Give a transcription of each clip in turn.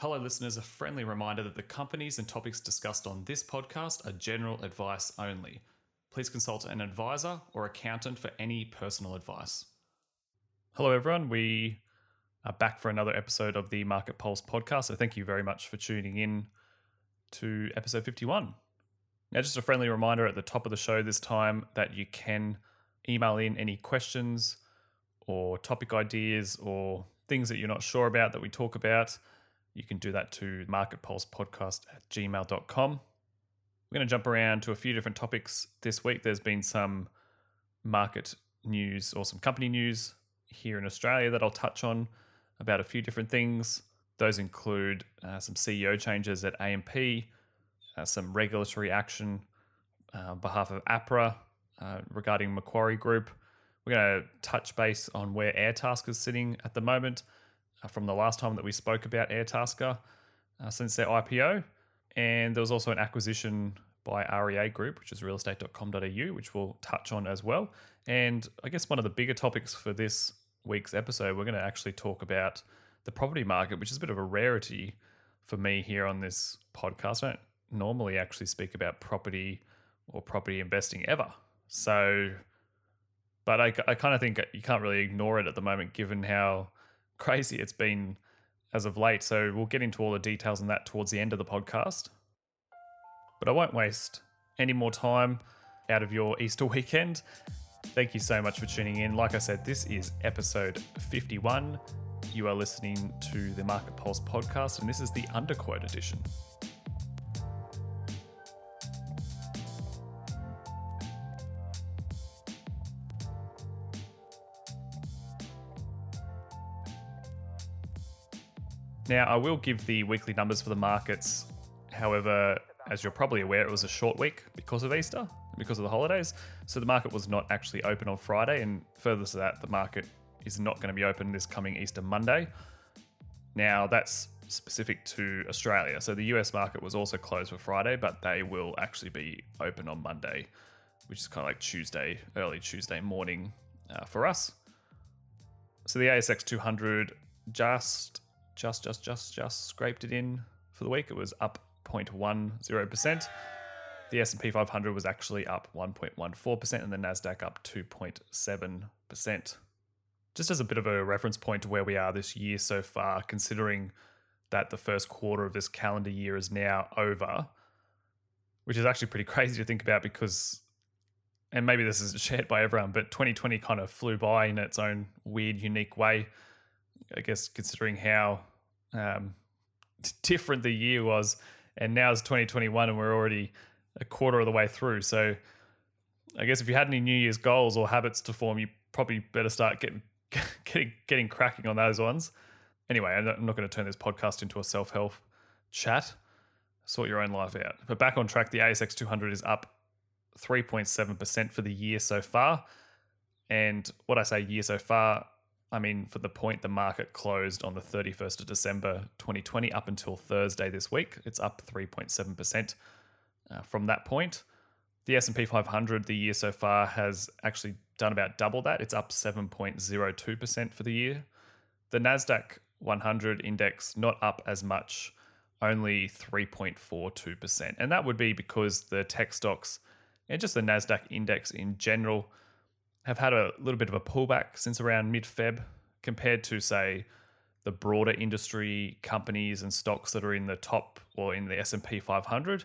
Hello, listeners. A friendly reminder that the companies and topics discussed on this podcast are general advice only. Please consult an advisor or accountant for any personal advice. Hello, everyone. We are back for another episode of the Market Pulse podcast. So, thank you very much for tuning in to episode 51. Now, just a friendly reminder at the top of the show this time that you can email in any questions or topic ideas or things that you're not sure about that we talk about. You can do that to marketpulsepodcast at gmail.com. We're going to jump around to a few different topics this week. There's been some market news or some company news here in Australia that I'll touch on about a few different things. Those include uh, some CEO changes at AMP, uh, some regulatory action uh, on behalf of APRA uh, regarding Macquarie Group. We're going to touch base on where Airtasker is sitting at the moment from the last time that we spoke about Airtasker uh, since their IPO. And there was also an acquisition by REA Group, which is realestate.com.au, which we'll touch on as well. And I guess one of the bigger topics for this week's episode, we're going to actually talk about the property market, which is a bit of a rarity for me here on this podcast. I don't normally actually speak about property or property investing ever. So, but I, I kind of think you can't really ignore it at the moment, given how crazy it's been as of late. So, we'll get into all the details on that towards the end of the podcast. But I won't waste any more time out of your Easter weekend. Thank you so much for tuning in. Like I said, this is episode 51. You are listening to the Market Pulse podcast, and this is the Underquote edition. Now, I will give the weekly numbers for the markets. However, as you're probably aware, it was a short week because of Easter, because of the holidays. So the market was not actually open on Friday. And further to that, the market is not going to be open this coming Easter Monday. Now, that's specific to Australia. So the US market was also closed for Friday, but they will actually be open on Monday, which is kind of like Tuesday, early Tuesday morning uh, for us. So the ASX 200 just just, just, just, just scraped it in for the week. It was up 0.10%. The S&P 500 was actually up 1.14% and the Nasdaq up 2.7%. Just as a bit of a reference point to where we are this year so far, considering that the first quarter of this calendar year is now over, which is actually pretty crazy to think about because and maybe this is shared by everyone, but 2020 kind of flew by in its own weird, unique way. I guess considering how um, different the year was, and now it's 2021 and we're already a quarter of the way through. So I guess if you had any New Year's goals or habits to form, you probably better start getting getting getting cracking on those ones. Anyway, I'm not going to turn this podcast into a self help chat. Sort your own life out. But back on track, the ASX 200 is up 3.7% for the year so far. And what I say year so far, I mean, for the point the market closed on the 31st of December 2020 up until Thursday this week, it's up 3.7% uh, from that point. The S&P 500 the year so far has actually done about double that. It's up 7.02% for the year. The Nasdaq 100 index not up as much, only 3.42%. And that would be because the tech stocks and just the Nasdaq index in general have had a little bit of a pullback since around mid Feb compared to, say, the broader industry companies and stocks that are in the top or in the S&P 500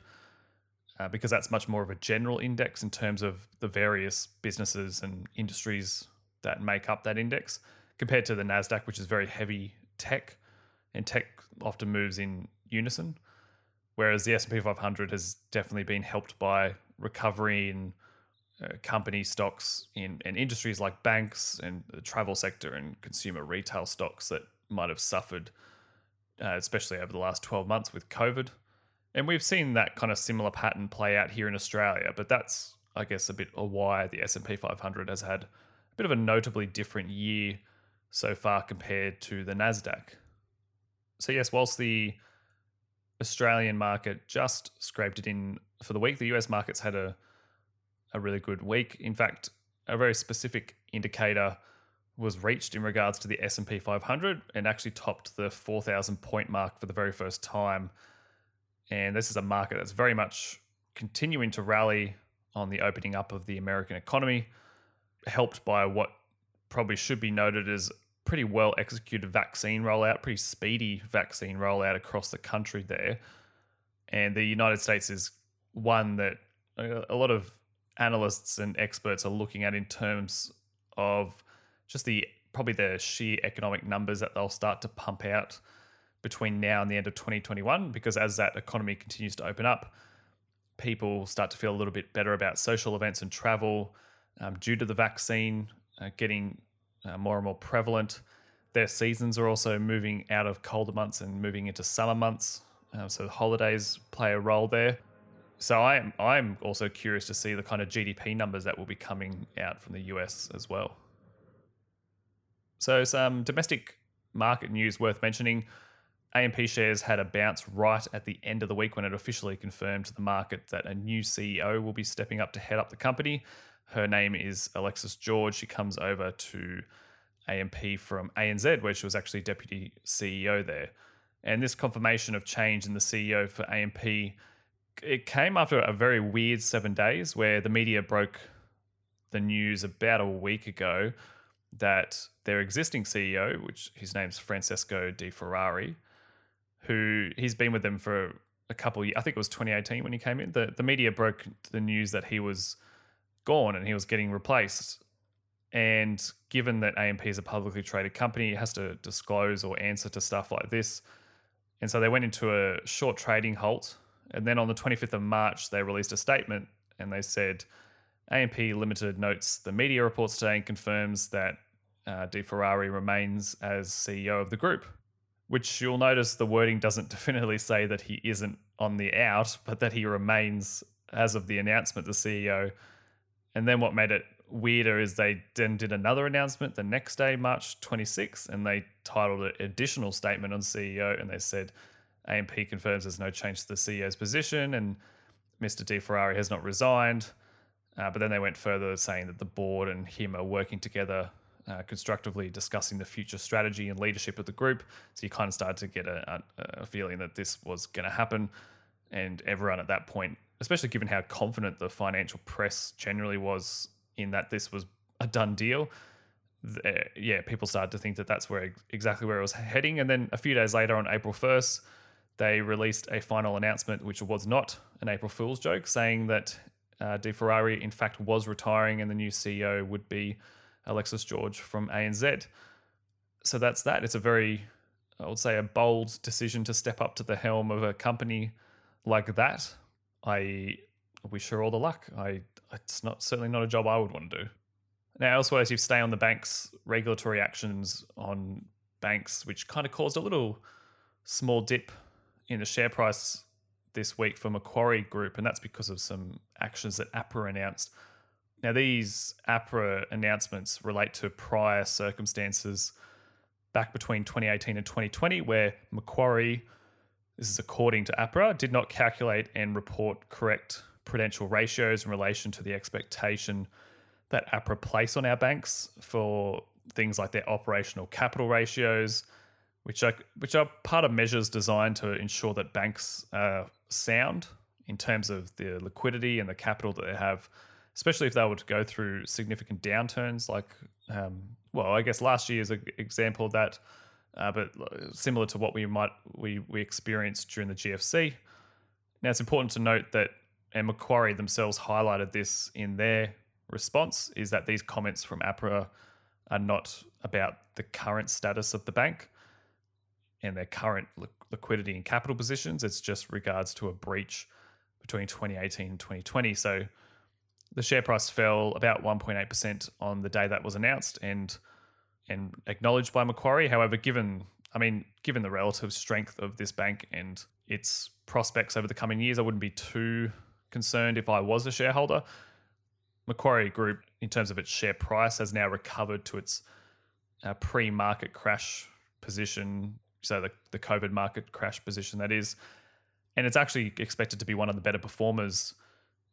uh, because that's much more of a general index in terms of the various businesses and industries that make up that index compared to the Nasdaq which is very heavy tech and tech often moves in unison whereas the S&P 500 has definitely been helped by recovery in uh, company stocks in, in industries like banks and the travel sector and consumer retail stocks that might have suffered, uh, especially over the last 12 months with COVID. And we've seen that kind of similar pattern play out here in Australia, but that's, I guess, a bit of why the S&P 500 has had a bit of a notably different year so far compared to the Nasdaq. So yes, whilst the Australian market just scraped it in for the week, the US markets had a a really good week. In fact, a very specific indicator was reached in regards to the S&P 500 and actually topped the 4000 point mark for the very first time. And this is a market that's very much continuing to rally on the opening up of the American economy, helped by what probably should be noted as pretty well executed vaccine rollout, pretty speedy vaccine rollout across the country there. And the United States is one that uh, a lot of analysts and experts are looking at in terms of just the probably the sheer economic numbers that they'll start to pump out between now and the end of 2021 because as that economy continues to open up people start to feel a little bit better about social events and travel um, due to the vaccine uh, getting uh, more and more prevalent. Their seasons are also moving out of colder months and moving into summer months uh, so holidays play a role there so I'm I'm also curious to see the kind of GDP numbers that will be coming out from the US as well. So some domestic market news worth mentioning. AMP shares had a bounce right at the end of the week when it officially confirmed to the market that a new CEO will be stepping up to head up the company. Her name is Alexis George. She comes over to AMP from ANZ, where she was actually deputy CEO there. And this confirmation of change in the CEO for AMP it came after a very weird seven days where the media broke the news about a week ago that their existing CEO, which his name's Francesco De Ferrari, who he's been with them for a couple of years, I think it was 2018 when he came in. The the media broke the news that he was gone and he was getting replaced. And given that AMP is a publicly traded company, it has to disclose or answer to stuff like this. And so they went into a short trading halt and then on the 25th of March, they released a statement and they said AMP Limited notes the media reports today and confirms that uh, De Ferrari remains as CEO of the group. Which you'll notice the wording doesn't definitely say that he isn't on the out, but that he remains as of the announcement the CEO. And then what made it weirder is they then did another announcement the next day, March 26th, and they titled it Additional Statement on CEO, and they said AMP confirms there's no change to the CEO's position, and Mr. De Ferrari has not resigned. Uh, but then they went further, saying that the board and him are working together uh, constructively, discussing the future strategy and leadership of the group. So you kind of started to get a, a, a feeling that this was going to happen, and everyone at that point, especially given how confident the financial press generally was in that this was a done deal, yeah, people started to think that that's where exactly where it was heading. And then a few days later, on April first they released a final announcement, which was not an April Fool's joke, saying that uh, De Ferrari, in fact, was retiring and the new CEO would be Alexis George from ANZ. So that's that. It's a very, I would say, a bold decision to step up to the helm of a company like that. I wish her all the luck. I it's not certainly not a job I would want to do. Now, elsewhere, as you stay on the bank's regulatory actions on banks, which kind of caused a little small dip in the share price this week for Macquarie Group, and that's because of some actions that APRA announced. Now, these APRA announcements relate to prior circumstances back between 2018 and 2020, where Macquarie, this is according to APRA, did not calculate and report correct prudential ratios in relation to the expectation that APRA place on our banks for things like their operational capital ratios, which are which are part of measures designed to ensure that banks are sound in terms of the liquidity and the capital that they have, especially if they were to go through significant downturns. Like, um, well, I guess last year is an example of that, uh, but similar to what we might we we experienced during the GFC. Now, it's important to note that and Macquarie themselves highlighted this in their response is that these comments from APRA are not about the current status of the bank and their current li- liquidity and capital positions. It's just regards to a breach between 2018 and 2020. So the share price fell about 1.8% on the day that was announced and and acknowledged by Macquarie. However, given I mean, given the relative strength of this bank and its prospects over the coming years, I wouldn't be too concerned if I was a shareholder. Macquarie Group, in terms of its share price, has now recovered to its uh, pre-market crash position so the, the COVID market crash position that is. And it's actually expected to be one of the better performers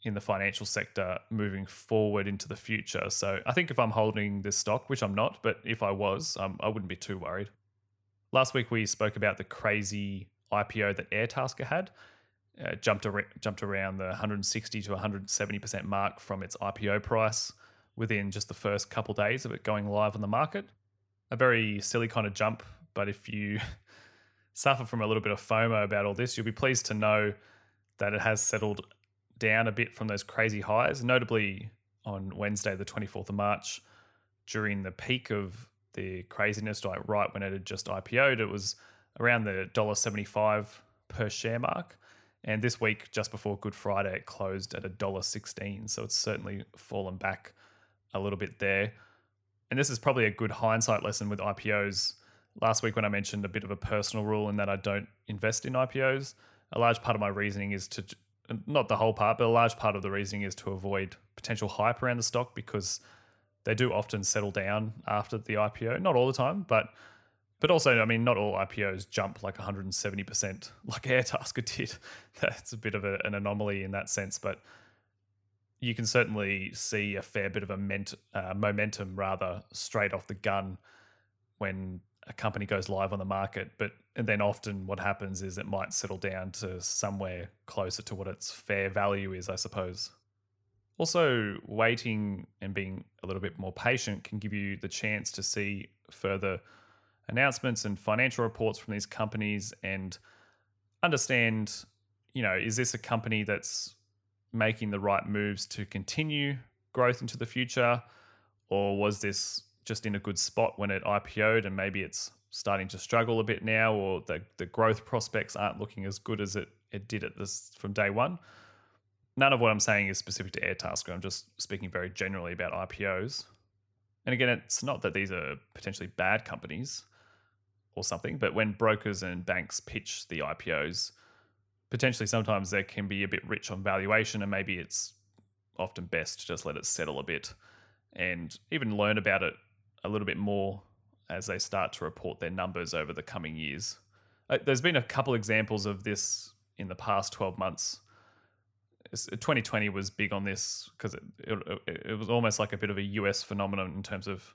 in the financial sector moving forward into the future. So I think if I'm holding this stock, which I'm not, but if I was, um, I wouldn't be too worried. Last week we spoke about the crazy IPO that Airtasker had. Uh, jumped ar- jumped around the 160 to 170 percent mark from its IPO price within just the first couple days of it going live on the market. A very silly kind of jump, but if you suffer from a little bit of FOMO about all this, you'll be pleased to know that it has settled down a bit from those crazy highs, notably on Wednesday, the 24th of March, during the peak of the craziness, like right when it had just IPO'd, it was around the $1.75 per share mark. And this week, just before Good Friday, it closed at $1.16. So it's certainly fallen back a little bit there. And this is probably a good hindsight lesson with IPOs. Last week, when I mentioned a bit of a personal rule in that I don't invest in IPOs, a large part of my reasoning is to not the whole part, but a large part of the reasoning is to avoid potential hype around the stock because they do often settle down after the IPO. Not all the time, but but also, I mean, not all IPOs jump like 170% like Airtasker did. That's a bit of a, an anomaly in that sense, but you can certainly see a fair bit of a ment, uh, momentum rather straight off the gun when a company goes live on the market. But and then often what happens is it might settle down to somewhere closer to what its fair value is, I suppose. Also, waiting and being a little bit more patient can give you the chance to see further announcements and financial reports from these companies and understand, you know, is this a company that's making the right moves to continue growth into the future? Or was this just in a good spot when it IPO'd and maybe it's starting to struggle a bit now or the, the growth prospects aren't looking as good as it, it did at this from day one? None of what I'm saying is specific to Airtasker. I'm just speaking very generally about IPOs. And again, it's not that these are potentially bad companies or something. But when brokers and banks pitch the IPOs, potentially sometimes they can be a bit rich on valuation, and maybe it's often best to just let it settle a bit and even learn about it a little bit more as they start to report their numbers over the coming years. Uh, there's been a couple examples of this in the past 12 months. 2020 was big on this because it, it, it was almost like a bit of a US phenomenon in terms of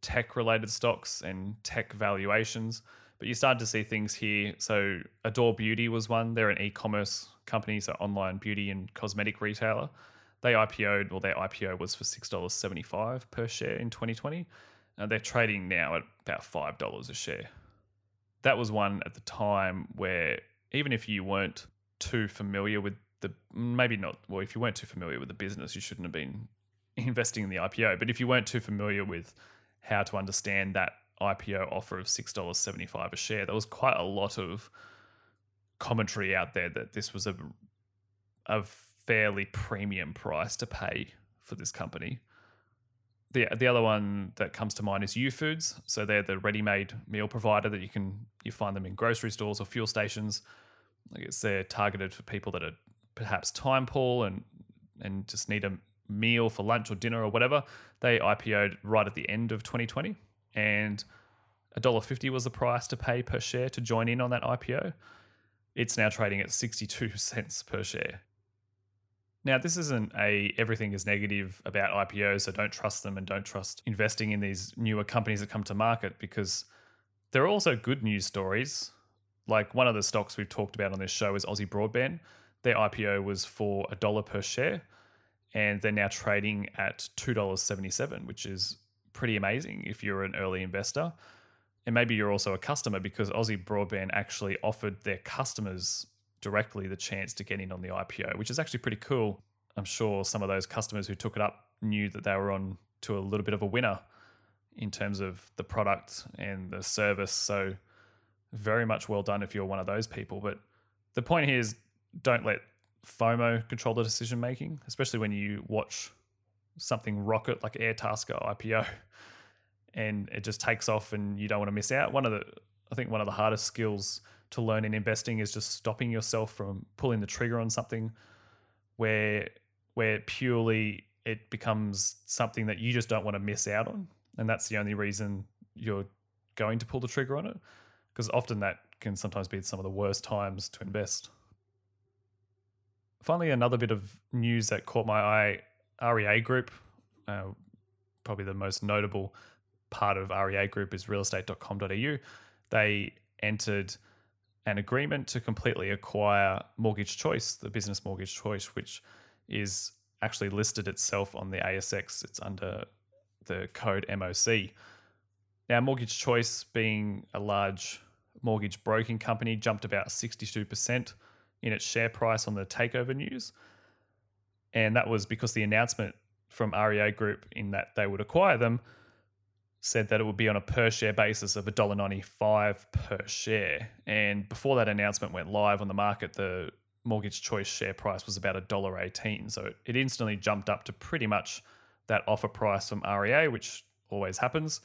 tech related stocks and tech valuations. But you started to see things here. So Adore Beauty was one. They're an e-commerce company, so online beauty and cosmetic retailer. They IPO'd, well, their IPO was for six dollars seventy-five per share in 2020. They're trading now at about five dollars a share. That was one at the time where even if you weren't too familiar with the maybe not well, if you weren't too familiar with the business, you shouldn't have been investing in the IPO. But if you weren't too familiar with how to understand that IPO offer of $6.75 a share. There was quite a lot of commentary out there that this was a, a fairly premium price to pay for this company. The, the other one that comes to mind is Youfoodz. So they're the ready-made meal provider that you can you find them in grocery stores or fuel stations. I guess they're targeted for people that are perhaps time poor and and just need a meal for lunch or dinner or whatever. They IPO'd right at the end of 2020, and $1.50 was the price to pay per share to join in on that IPO. It's now trading at 62 cents per share. Now, this isn't a everything is negative about IPOs, so don't trust them and don't trust investing in these newer companies that come to market because there are also good news stories. Like one of the stocks we've talked about on this show is Aussie Broadband. Their IPO was for a dollar per share and they're now trading at $2.77, which is pretty amazing if you're an early investor. And maybe you're also a customer because Aussie Broadband actually offered their customers directly the chance to get in on the IPO, which is actually pretty cool. I'm sure some of those customers who took it up knew that they were on to a little bit of a winner in terms of the product and the service. So, very much well done if you're one of those people. But the point here is don't let FOMO control the decision making, especially when you watch something rocket like Airtasker IPO and it just takes off and you don't want to miss out. One of the I think one of the hardest skills to learn in investing is just stopping yourself from pulling the trigger on something where where purely it becomes something that you just don't want to miss out on. And that's the only reason you're going to pull the trigger on it. Because often that can sometimes be some of the worst times to invest. Finally, another bit of news that caught my eye REA Group, uh, probably the most notable part of REA Group is realestate.com.au. They entered an agreement to completely acquire Mortgage Choice, the business Mortgage Choice, which is actually listed itself on the ASX. It's under the code MOC. Now, Mortgage Choice, being a large mortgage broking company, jumped about 62% in its share price on the takeover news. And that was because the announcement from REA Group in that they would acquire them said that it would be on a per share basis of $1.95 per share. And before that announcement went live on the market, the mortgage choice share price was about $1.18. So it instantly jumped up to pretty much that offer price from REA, which always happens.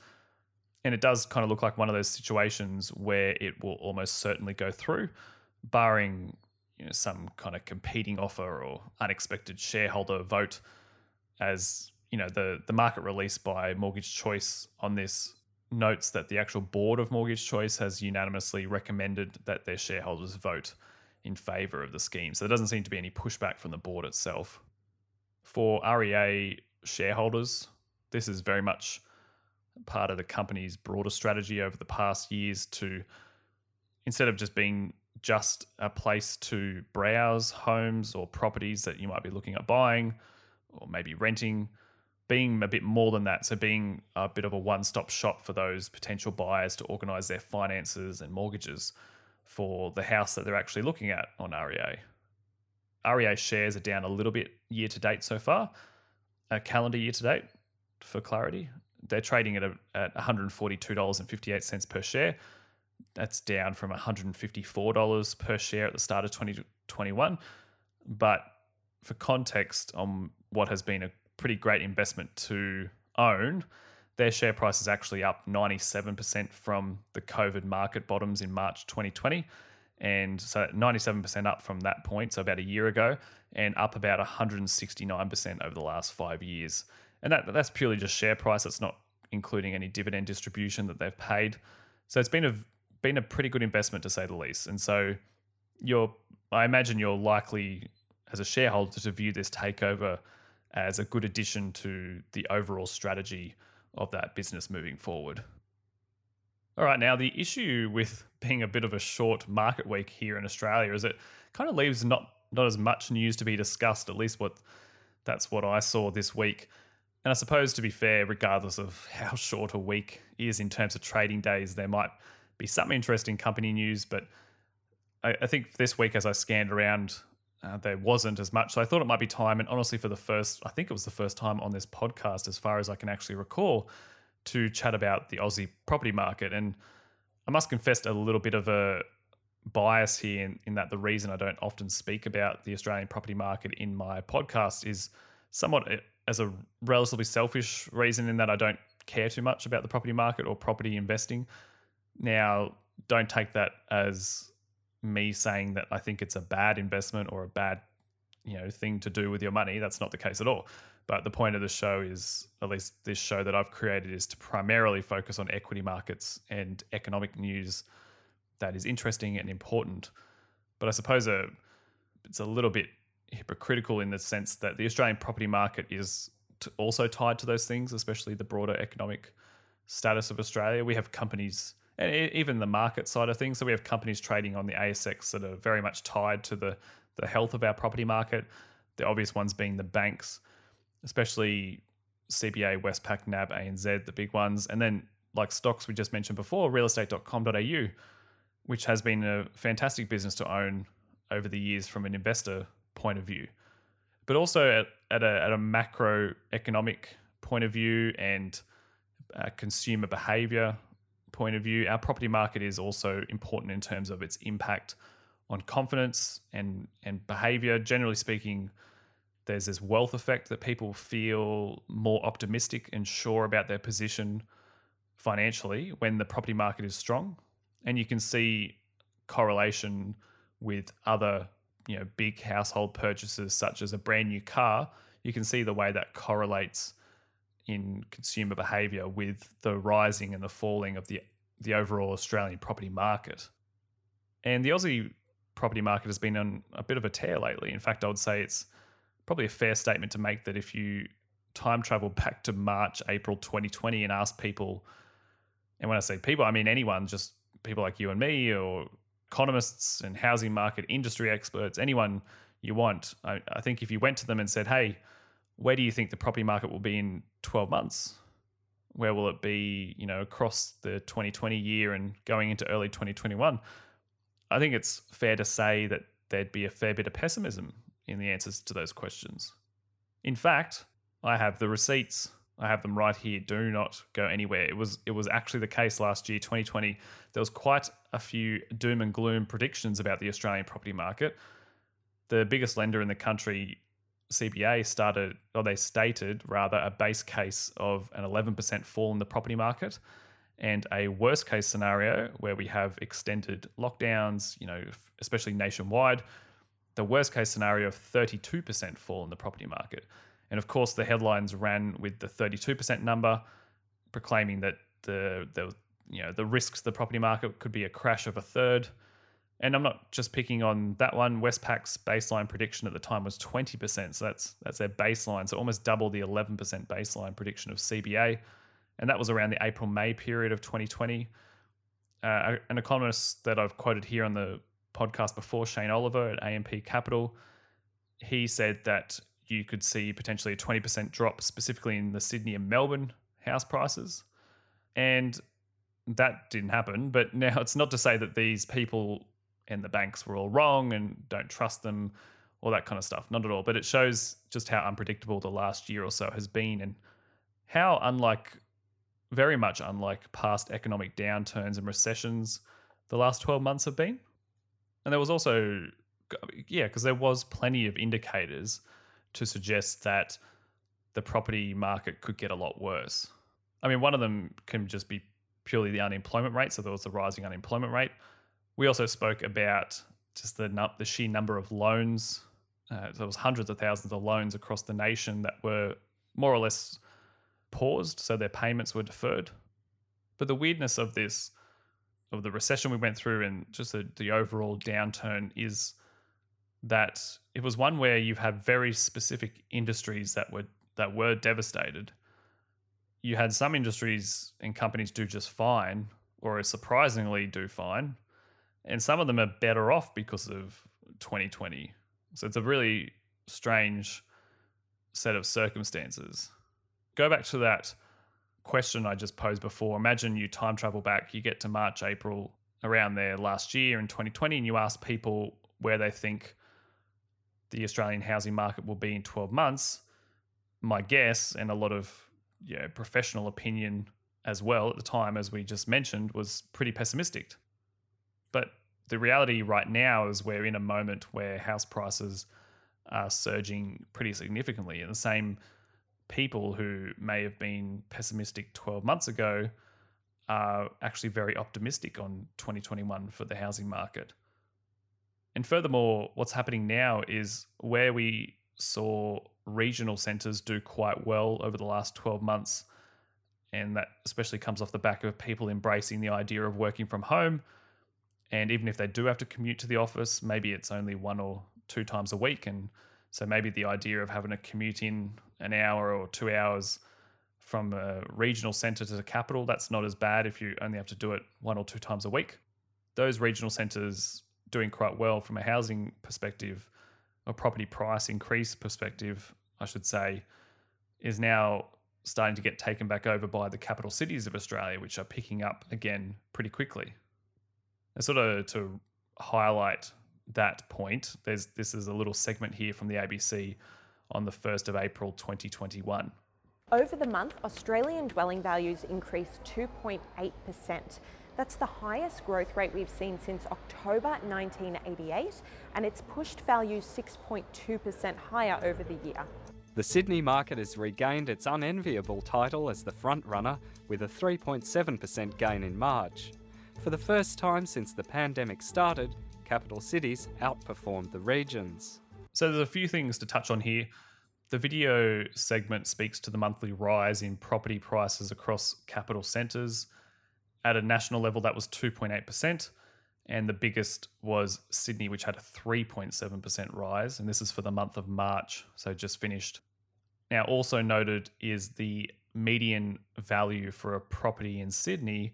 And it does kind of look like one of those situations where it will almost certainly go through, barring you know, some kind of competing offer or unexpected shareholder vote as you know the the market release by Mortgage Choice on this notes that the actual board of Mortgage Choice has unanimously recommended that their shareholders vote in favor of the scheme. So there doesn't seem to be any pushback from the board itself. For REA shareholders, this is very much part of the company's broader strategy over the past years to instead of just being just a place to browse homes or properties that you might be looking at buying or maybe renting being a bit more than that. So, being a bit of a one stop shop for those potential buyers to organize their finances and mortgages for the house that they're actually looking at on REA. REA shares are down a little bit year to date so far, a calendar year to date for clarity. They're trading at, a, at $142.58 per share. That's down from $154 per share at the start of 2021. But for context on what has been a pretty great investment to own. Their share price is actually up 97% from the COVID market bottoms in March 2020. And so 97% up from that point, so about a year ago, and up about 169% over the last five years. And that that's purely just share price. It's not including any dividend distribution that they've paid. So it's been a been a pretty good investment to say the least. And so you're I imagine you're likely as a shareholder to view this takeover as a good addition to the overall strategy of that business moving forward. All right, now the issue with being a bit of a short market week here in Australia is it kind of leaves not not as much news to be discussed. At least what that's what I saw this week. And I suppose to be fair, regardless of how short a week is in terms of trading days, there might be some interesting company news. But I, I think this week, as I scanned around uh, there wasn't as much. So I thought it might be time. And honestly, for the first, I think it was the first time on this podcast, as far as I can actually recall, to chat about the Aussie property market. And I must confess a little bit of a bias here in, in that the reason I don't often speak about the Australian property market in my podcast is somewhat eh, as a relatively selfish reason in that I don't care too much about the property market or property investing. Now, don't take that as me saying that I think it's a bad investment or a bad, you know, thing to do with your money. That's not the case at all. But the point of the show is, at least this show that I've created, is to primarily focus on equity markets and economic news that is interesting and important. But I suppose a, it's a little bit hypocritical in the sense that the Australian property market is also tied to those things, especially the broader economic status of Australia. We have companies and even the market side of things. So we have companies trading on the ASX that are very much tied to the the health of our property market. The obvious ones being the banks, especially CBA, Westpac, NAB, ANZ, the big ones, and then like stocks we just mentioned before, realestate.com.au, which has been a fantastic business to own over the years from an investor point of view, but also at, at a at a macroeconomic point of view and uh, consumer behavior point of view, our property market is also important in terms of its impact on confidence and and behavior. Generally speaking, there's this wealth effect that people feel more optimistic and sure about their position financially when the property market is strong, and you can see correlation with other you know big household purchases such as a brand new car. You can see the way that correlates in consumer behavior with the rising and the falling of the, the overall Australian property market. And the Aussie property market has been on a bit of a tear lately. In fact, I would say it's probably a fair statement to make that if you time travel back to March, April 2020 and ask people, and when I say people, I mean anyone, just people like you and me or economists and housing market industry experts, anyone you want. I, I think if you went to them and said, hey, where do you think the property market will be in 12 months? Where will it be, you know, across the 2020 year and going into early 2021? I think it's fair to say that there'd be a fair bit of pessimism in the answers to those questions. In fact, I have the receipts. I have them right here. Do not go anywhere. It was it was actually the case last year, 2020. There was quite a few doom and gloom predictions about the Australian property market. The biggest lender in the country, CBA, started or they stated rather a base case of an 11% fall in the property market and a worst case scenario where we have extended lockdowns, you know, especially nationwide, the worst case scenario of 32% fall in the property market. And of course, the headlines ran with the 32% number, proclaiming that the, the you know the risks to the property market could be a crash of a third. And I'm not just picking on that one. Westpac's baseline prediction at the time was 20%. So that's that's their baseline. So almost double the 11% baseline prediction of CBA. And that was around the April May period of 2020. Uh, an economist that I've quoted here on the podcast before, Shane Oliver at AMP Capital, he said that you could see potentially a 20% drop specifically in the Sydney and Melbourne house prices. And that didn't happen. But now it's not to say that these people and the banks were all wrong and don't trust them, all that kind of stuff. Not at all. But it shows just how unpredictable the last year or so has been and how unlike, very much unlike past economic downturns and recessions, the last 12 months have been. And there was also, yeah, because there was plenty of indicators to suggest that the property market could get a lot worse. I mean, one of them can just be purely the unemployment rate. So there was the rising unemployment rate. We also spoke about just the the sheer number of loans. Uh, there was hundreds of thousands of loans across the nation that were more or less paused, so their payments were deferred. But the weirdness of this, of the recession we went through, and just the, the overall downturn is that it was one where you had very specific industries that were that were devastated. You had some industries and companies do just fine, or surprisingly do fine, and some of them are better off because of 2020. So it's a really strange set of circumstances. Go back to that question I just posed before. Imagine you time travel back, you get to March, April, around there last year in 2020, and you ask people where they think the Australian housing market will be in 12 months, my guess and a lot of professional opinion as well at the time, as we just mentioned, was pretty pessimistic. But the reality right now is we're in a moment where house prices are surging pretty significantly. And the same people who may have been pessimistic 12 months ago are actually very optimistic on 2021 for the housing market. And furthermore, what's happening now is where we saw regional centres do quite well over the last 12 months. And that especially comes off the back of people embracing the idea of working from home. And even if they do have to commute to the office, maybe it's only one or two times a week. And so maybe the idea of having to commute in an hour or two hours from a regional centre to the capital, that's not as bad if you only have to do it one or two times a week. Those regional centres doing quite well from a housing perspective, a property price increase perspective, I should say, is now starting to get taken back over by the capital cities of Australia, which are picking up again pretty quickly. And sort of to highlight that point, there's this is a little segment here from the ABC on the 1st of April 2021. Over the month, Australian dwelling values increased 2.8%. That's the highest growth rate we've seen since October 1988, and it's pushed values 6.2% higher over the year. The Sydney market has regained its unenviable title as the frontrunner with a 3.7% gain in March. For the first time since the pandemic started, capital cities outperformed the regions. So there's a few things to touch on here. The video segment speaks to the monthly rise in property prices across capital centres. At a national level, that was 2.8%. And the biggest was Sydney, which had a 3.7% rise. And this is for the month of March, so just finished. Now, also noted is the median value for a property in Sydney.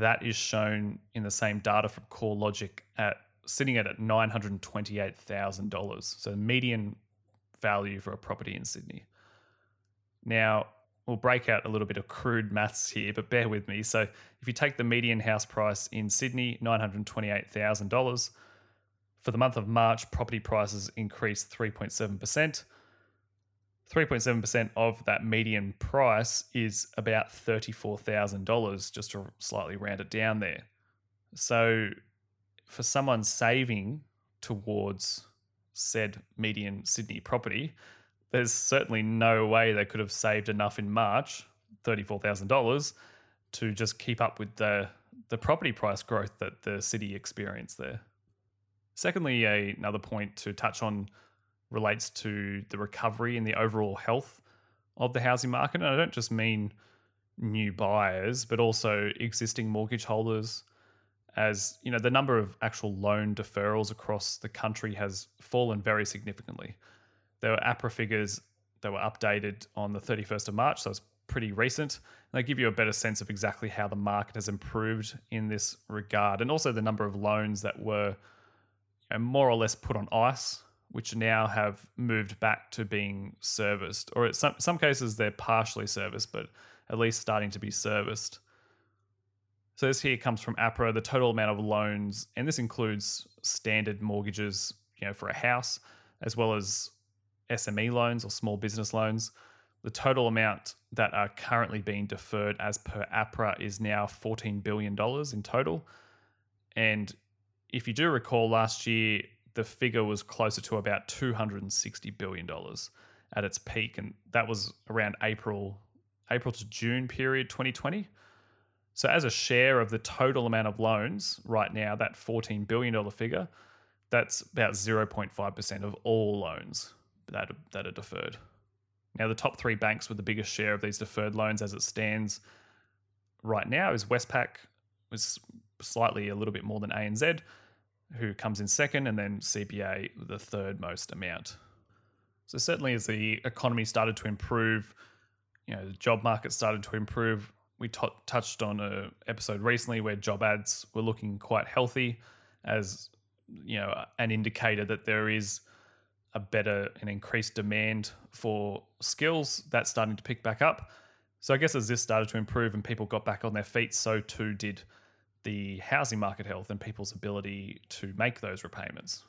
That is shown in the same data from CoreLogic at sitting at $928,000. So median value for a property in Sydney. Now, we'll break out a little bit of crude maths here, but bear with me. So, if you take the median house price in Sydney, $928,000, for the month of March, property prices increased 3.7%. 3.7% of that median price is about $34,000, just to slightly round it down there. So, for someone saving towards said median Sydney property, there's certainly no way they could have saved enough in March, $34,000, to just keep up with the, the property price growth that the city experienced there. Secondly, another point to touch on relates to the recovery and the overall health of the housing market. And I don't just mean new buyers, but also existing mortgage holders. As you know, the number of actual loan deferrals across the country has fallen very significantly. There were APRA figures that were updated on the 31st of March, so it's pretty recent. And they give you a better sense of exactly how the market has improved in this regard, and also the number of loans that were you know, more or less put on ice, which now have moved back to being serviced, or in some some cases they're partially serviced, but at least starting to be serviced. So this here comes from APRA, the total amount of loans, and this includes standard mortgages, you know, for a house, as well as SME loans or small business loans. The total amount that are currently being deferred as per APRA is now $14 billion in total. And if you do recall, last year the figure was closer to about $260 billion at its peak. And that was around April, April to June period 2020. So, as a share of the total amount of loans right now, that $14 billion figure, that's about 0.5% of all loans that that are deferred. Now, the top three banks with the biggest share of these deferred loans as it stands right now is Westpac, with slightly a little bit more than ANZ, who comes in second, and then CBA, the third most amount. So, certainly, as the economy started to improve, you know, the job market started to improve. We t- touched on a episode recently where job ads were looking quite healthy, as you know, an indicator that there is a better and increased demand for skills, that's starting to pick back up. So I guess as this started to improve and people got back on their feet, so too did the housing market health and people's ability to make those repayments.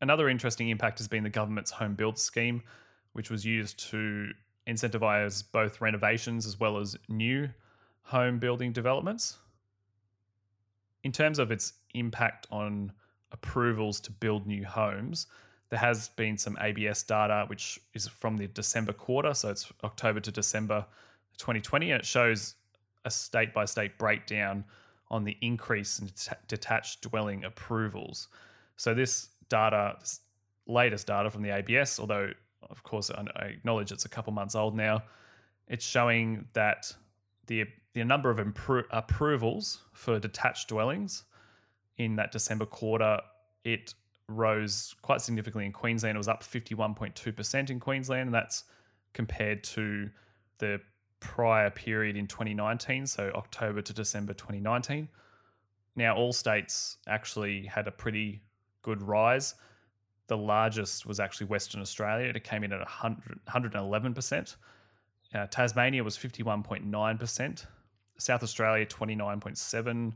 Another interesting impact has been the government's home build scheme, which was used to incentivize both renovations as well as new home building developments. In terms of its impact on approvals to build new homes, there has been some ABS data, which is from the December quarter. So it's October to December 2020. And it shows a state by state breakdown on the increase in detached dwelling approvals. So this data, this latest data from the ABS, although of course I acknowledge it's a couple months old now, it's showing that the the number of impro- approvals for detached dwellings in that December quarter it rose quite significantly in Queensland. It was up 51.2% in Queensland, and that's compared to the prior period in 2019, so October to December 2019. Now, all states actually had a pretty good rise. The largest was actually Western Australia. It came in at 100, 111%. Uh, Tasmania was 51.9%. South Australia, 29.7%.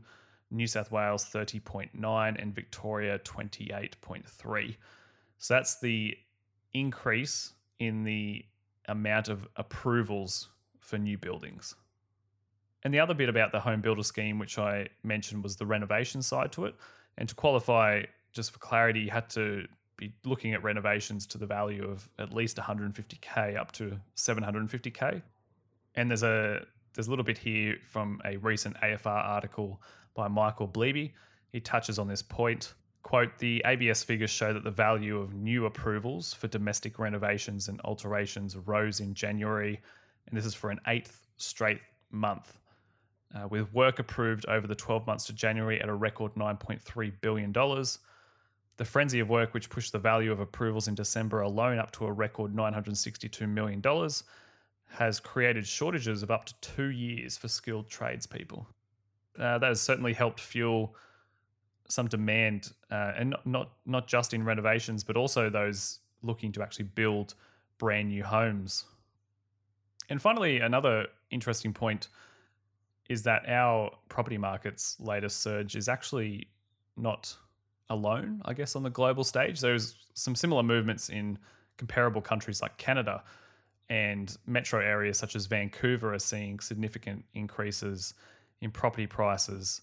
New South Wales 30.9%. and Victoria 28.3%. So that's the increase in the amount of approvals for new buildings. And the other bit about the home builder scheme, which I mentioned, was the renovation side to it. And to qualify, just for clarity, you had to be looking at renovations to the value of at least 150k up to 750k. And there's a there's a little bit here from a recent AFR article by Michael Bleby. He touches on this point. Quote The ABS figures show that the value of new approvals for domestic renovations and alterations rose in January, and this is for an eighth straight month. uh, with work approved over the 12 months to January at a record $9.3 billion. The frenzy of work, which pushed the value of approvals in December alone up to a record $962 million, has created shortages of up to two years for skilled tradespeople. Uh, that has certainly helped fuel some demand, uh, and not, not not just in renovations, but also those looking to actually build brand new homes. And finally, another interesting point is that our property market's latest surge is actually not alone, I guess, on the global stage. There's some similar movements in comparable countries like Canada and metro areas such as Vancouver are seeing significant increases in property prices.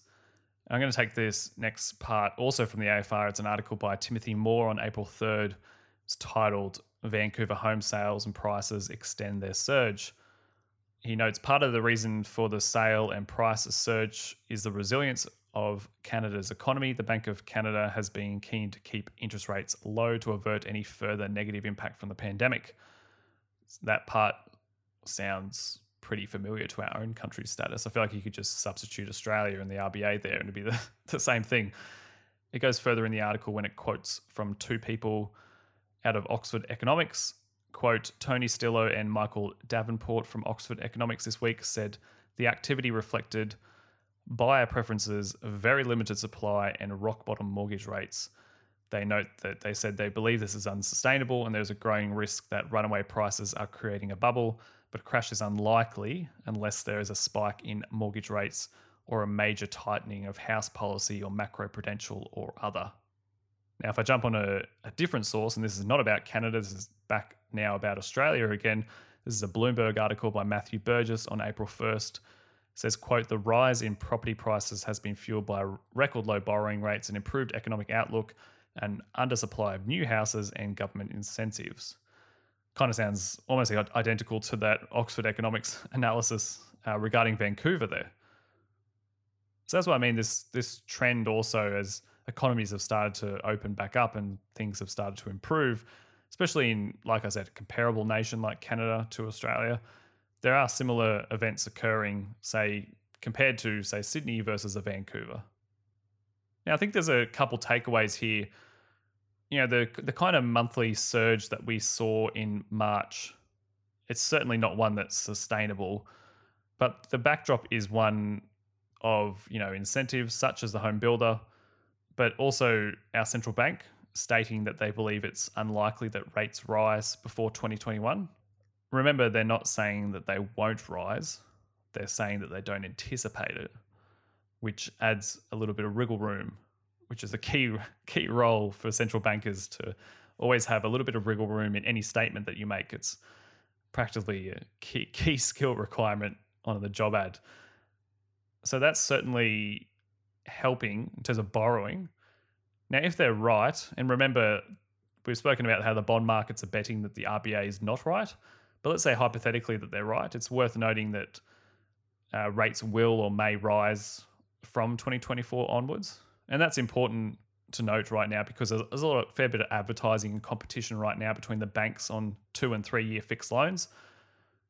I'm going to take this next part also from the AFR. It's an article by Timothy Moore on April 3rd. It's titled Vancouver Home Sales and Prices Extend Their Surge. He notes part of the reason for the sale and price surge is the resilience of Canada's economy. The Bank of Canada has been keen to keep interest rates low to avert any further negative impact from the pandemic. That part sounds pretty familiar to our own country's status. I feel like you could just substitute Australia and the RBA there and it'd be the, the same thing. It goes further in the article when it quotes from two people out of Oxford Economics. Quote Tony Stillo and Michael Davenport from Oxford Economics this week said the activity reflected buyer preferences, very limited supply, and rock bottom mortgage rates. They note that they said they believe this is unsustainable and there's a growing risk that runaway prices are creating a bubble, but a crash is unlikely unless there is a spike in mortgage rates or a major tightening of house policy or macroprudential or other. Now, if I jump on a, a different source, and this is not about Canada, this is back now about Australia again. This is a Bloomberg article by Matthew Burgess on April 1st. It says, quote, the rise in property prices has been fueled by record low borrowing rates and improved economic outlook and undersupply of new houses and government incentives. Kind of sounds almost identical to that Oxford economics analysis uh, regarding Vancouver there. So that's what I mean. This this trend also as economies have started to open back up and things have started to improve, especially in, like I said, a comparable nation like Canada to Australia. There are similar events occurring, say, compared to, say, Sydney versus a Vancouver. Now, I think there's a couple takeaways here. You know, the the kind of monthly surge that we saw in March, it's certainly not one that's sustainable. But the backdrop is one of, you know, incentives such as the home builder, but also our central bank stating that they believe it's unlikely that rates rise before 2021. Remember, they're not saying that they won't rise, they're saying that they don't anticipate it, which adds a little bit of wriggle room, which is a key key role for central bankers to always have a little bit of wriggle room in any statement that you make. It's practically a key key skill requirement on the job ad. So that's certainly helping in terms of borrowing. Now, if they're right, and remember, we've spoken about how the bond markets are betting that the RBA is not right, but let's say hypothetically that they're right, it's worth noting that uh, rates will or may rise from 2024 onwards. And that's important to note right now because there's a lot fair bit of advertising and competition right now between the banks on two and three year fixed loans.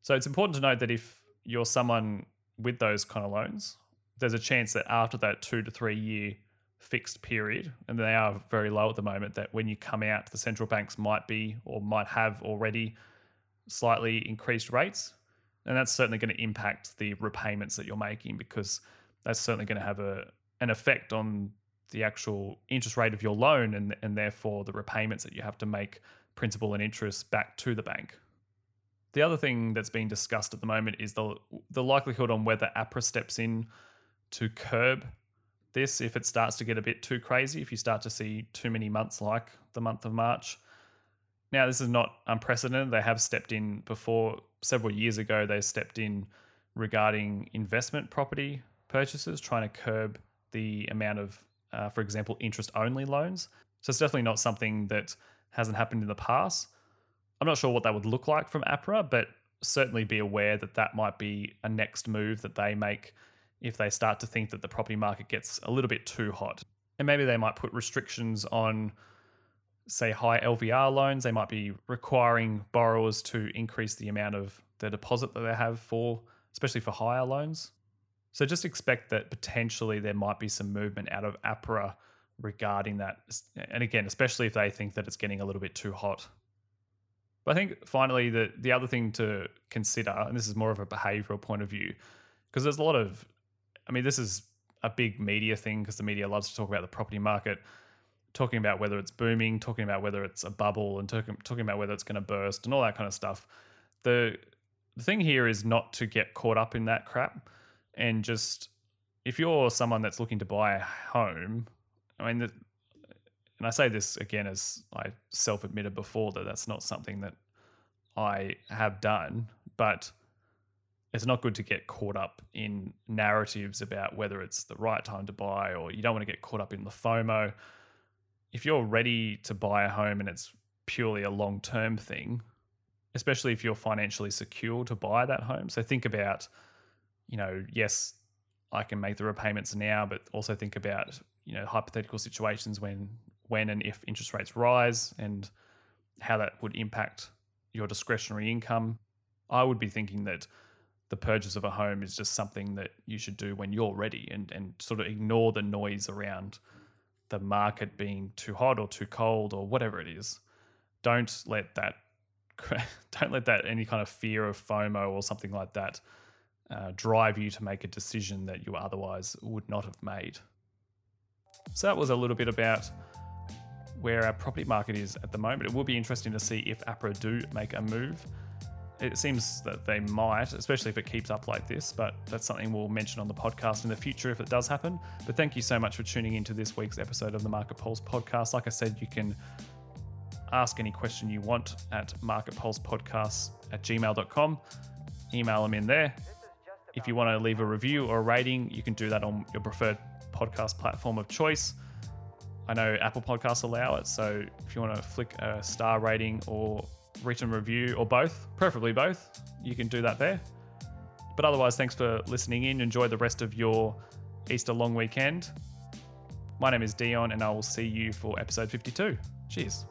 So it's important to note that if you're someone with those kind of loans, there's a chance that after that two to three year fixed period, and they are very low at the moment, that when you come out, the central banks might be or might have already slightly increased rates. And that's certainly going to impact the repayments that you're making because that's certainly going to have a an effect on the actual interest rate of your loan and, and therefore the repayments that you have to make principal and interest back to the bank. The other thing that's being discussed at the moment is the the likelihood on whether APRA steps in to curb this if it starts to get a bit too crazy, if you start to see too many months like the month of March. Now, this is not unprecedented. They have stepped in before, several years ago, they stepped in regarding investment property purchases, trying to curb the amount of, uh, for example, interest only loans. So it's definitely not something that hasn't happened in the past. I'm not sure what that would look like from APRA, but certainly be aware that that might be a next move that they make if they start to think that the property market gets a little bit too hot. And maybe they might put restrictions on, say, high LVR loans. They might be requiring borrowers to increase the amount of the deposit that they have for, especially for higher loans. So just expect that potentially there might be some movement out of APRA regarding that. And again, especially if they think that it's getting a little bit too hot. But I think finally, the, the other thing to consider, and this is more of a behavioral point of view, because there's a lot of, I mean, this is a big media thing because the media loves to talk about the property market, talking about whether it's booming, talking about whether it's a bubble, and talking, talking about whether it's going to burst and all that kind of stuff. The, the thing here is not to get caught up in that crap and just, if you're someone that's looking to buy a home, I mean, the, and I say this again as I self admitted before that that's not something that I have done, but it's not good to get caught up in narratives about whether it's the right time to buy or you don't want to get caught up in the FOMO. If you're ready to buy a home and it's purely a long term thing, especially if you're financially secure to buy that home. So think about, you know, yes, I can make the repayments now, but also think about, you know, hypothetical situations when when and if interest rates rise and how that would impact your discretionary income. I would be thinking that the purchase of a home is just something that you should do when you're ready and, and sort of ignore the noise around the market being too hot or too cold or whatever it is. Don't let that don't let that any kind of fear of FOMO or something like that uh, drive you to make a decision that you otherwise would not have made. So that was a little bit about where our property market is at the moment. It will be interesting to see if APRA do make a move. It seems that they might, especially if it keeps up like this, but that's something we'll mention on the podcast in the future if it does happen. But thank you so much for tuning into this week's episode of the Market Pulse podcast. Like I said, you can ask any question you want at marketpulsepodcasts at gmail.com. Email them in there. If you want to leave a review or a rating, you can do that on your preferred podcast platform of choice. I know Apple Podcasts allow it, so if you want to flick a star rating or written review or both, preferably both, you can do that there. But otherwise, thanks for listening in. Enjoy the rest of your Easter long weekend. My name is Dion, and I will see you for episode 52. Cheers.